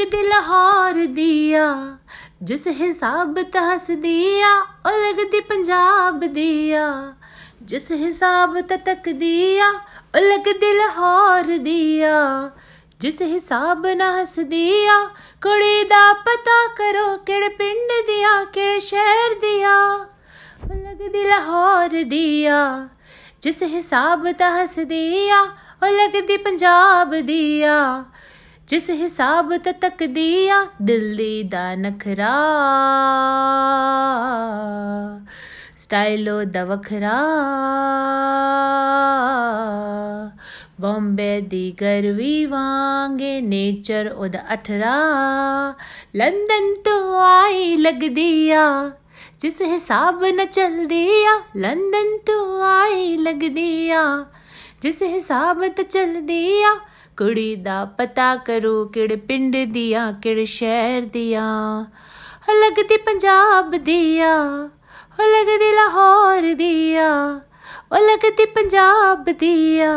ਲੱਗਦੀ ਲਾਹੌਰ ਦੀਆ, ਜਿਸ ਹਿਸਾਬ ਤਹਸ ਦੀਆ ਉਹ ਲੱਗਦੀ ਪੰਜਾਬ ਦੀਆ। ਜਿਸ ਹਿਸਾਬ ਤੱਕ ਦੀਆ ਉਹ ਲੱਗਦੀ ਲਾਹੌਰ ਦੀਆ। ਜਿਸ ਹਿਸਾਬ ਨਾਲ ਹੱਸਦੀ ਆ ਕੁੜੀ ਦਾ ਪਤਾ ਕਰੋ ਕਿਹੜੇ ਪਿੰਡ ਦੀ ਆ ਕਿਹੜੇ ਸ਼ਹਿਰ ਦੀ ਆ ਉਹ ਲੱਗਦੀ ਲਾਹੌਰ ਦੀ ਆ ਜਿਸ ਹਿਸਾਬ ਤਾਂ ਹੱਸਦੀ ਆ ਉਹ ਲੱਗਦੀ ਪੰਜਾਬ ਦੀ ਆ ਜਿਸ ਹਿਸਾਬ ਤੇ ਤੱਕਦੀ ਆ, ਦਿੱਲੀ ਦਾ ਨਖਰਾ। ਸਟਾਈਲੋ ਦਾ ਵਖਰਾ। ਬੰਬੇ ਦੀ ਗਰਵੀ ਵਾਂਗੇ ਨੇਚਰ ਉਹਦਾ ਅਠਰਾ। ਲੰਡਨ ਤੋਂ ਆਈ ਲੱਗਦੀ ਆ, ਜਿਸ ਹਿਸਾਬ ਨਾਲ ਚਲਦੀ ਆ, ਲੰਡਨ ਤੋਂ ਆਈ ਲੱਗਦੀ ਆ। ਜਿਸ ਹਿਸਾਬ ਤੇ ਚਲਦੀ ਆ, ਕੁੜੀ ਦਾ ਪਤਾ ਕਰੋ ਕਿਹੜੇ ਪਿੰਡ ਦੀ ਆ ਕਿਹੜੇ ਸ਼ਹਿਰ ਦੀ ਆ ਲੱਗਦੀ ਪੰਜਾਬ ਦੀ ਆ ਲੱਗਦੀ ਲਾਹੌਰ ਦੀ ਆ ਉਹ ਲੱਗਦੀ ਪੰਜਾਬ ਦੀ ਆ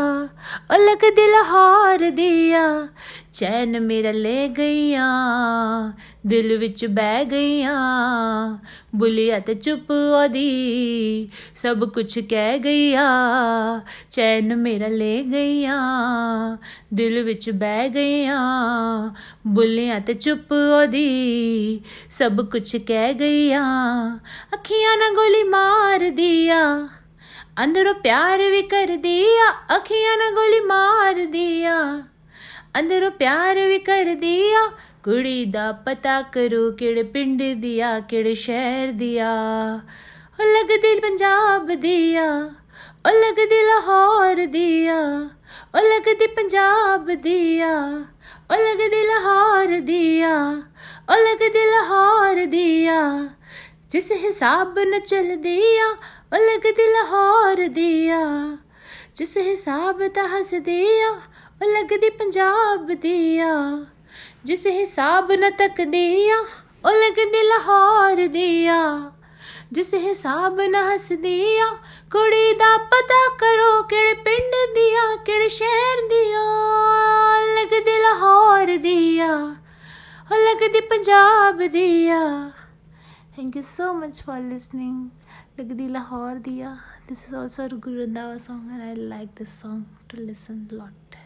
ਉਹ ਲੱਗਦੀ ਲਾਹੌਰ ਦੀ ਆ ਚੈਨ ਮੇਰਾ ਲੈ ਗਈਆਂ, ਦਿਲ ਵਿੱਚ ਬਹਿ ਗਈਆਂ, ਬੁਲੀਆ ਤੇ ਚੁੱਪ ਉਹਦੀ, ਸਭ ਕੁਝ ਕਹਿ ਗਈਆਂ, ਚੈਨ ਮੇਰਾ ਲੈ ਗਈਆਂ, ਦਿਲ ਵਿੱਚ ਬਹਿ ਗਈਆਂ, ਬੁਲੀਆ ਤੇ ਚੁੱਪ ਉਹਦੀ, ਸਭ ਕੁਝ ਕਹਿ ਗਈਆਂ, ਅੱਖੀਆਂ ਨਾਲ ਗੋਲੀ ਮਾਰਦੀ ਆ ਅੰਦਰੋਂ ਪਿਆਰ ਵੀ ਕਰਦੀ ਆ, ਅੱਖੀਆਂ ਨਾਲ ਗੋਲੀ ਮਾਰਦੀ ਆ। ਅੰਦਰੋਂ ਪਿਆਰ ਵੀ ਕਰਦੀ ਆ, ਕੁੜੀ ਦਾ ਪਤਾ ਕਰੋ ਕਿਹੜੇ ਪਿੰਡ ਦੀ ਆ, ਕਿਹੜੇ ਸ਼ਹਿਰ ਦੀ ਆ। ਉਹ ਲੱਗਦੀ ਪੰਜਾਬ ਦੀ ਆ, ਉਹ ਲੱਗਦੀ ਲਾਹੌਰ ਦੀ ਆ, ਉਹ ਲੱਗਦੀ ਪੰਜਾਬ ਦੀ ਆ। ਉਹ ਲੱਗਦੀ ਲਾਹੌਰ ਦੀ ਆ, ਉਹ ਲੱਗਦੀ ਲਾਹੌਰ ਦੀ ਆ। ਜਿਸ ਹਿਸਾਬ ਨਾਲ ਚਲਦੀ ਆ ਉਹ ਲੱਗਦੀ ਲਾਹੌਰ ਦੀ ਆ। ਜਿਸ ਹਿਸਾਬ ਤਾਂ ਹੱਸਦੀ ਆ ਉਹ ਲੱਗਦੀ ਪੰਜਾਬ ਦੀ ਆ। ਜਿਸ ਹਿਸਾਬ ਨਾਲ ਤੱਕਦੀ ਆ ਉਹ ਲੱਗਦੀ ਲਾਹੌਰ ਦੀ ਆ। ਜਿਸ ਹਿਸਾਬ ਨਾਲ ਹੱਸਦੀ ਆ, ਕੁੜੀ ਦਾ ਪਤਾ ਕਰੋ ਕਿਹੜੇ ਪਿੰਡ ਦੀ ਆ ਕਿਹੜੇ ਸ਼ਹਿਰ ਦੀ ਆ ਲੱਗਦੀ ਲਾਹੌਰ ਦੀ ਆ ਉਹ ਲੱਗਦੀ ਪੰਜਾਬ ਦੀ ਆ। Thank you so much for listening. Lagdi Lahore Diya. This is also a Guru Randhawa song and I like this song to listen a lot.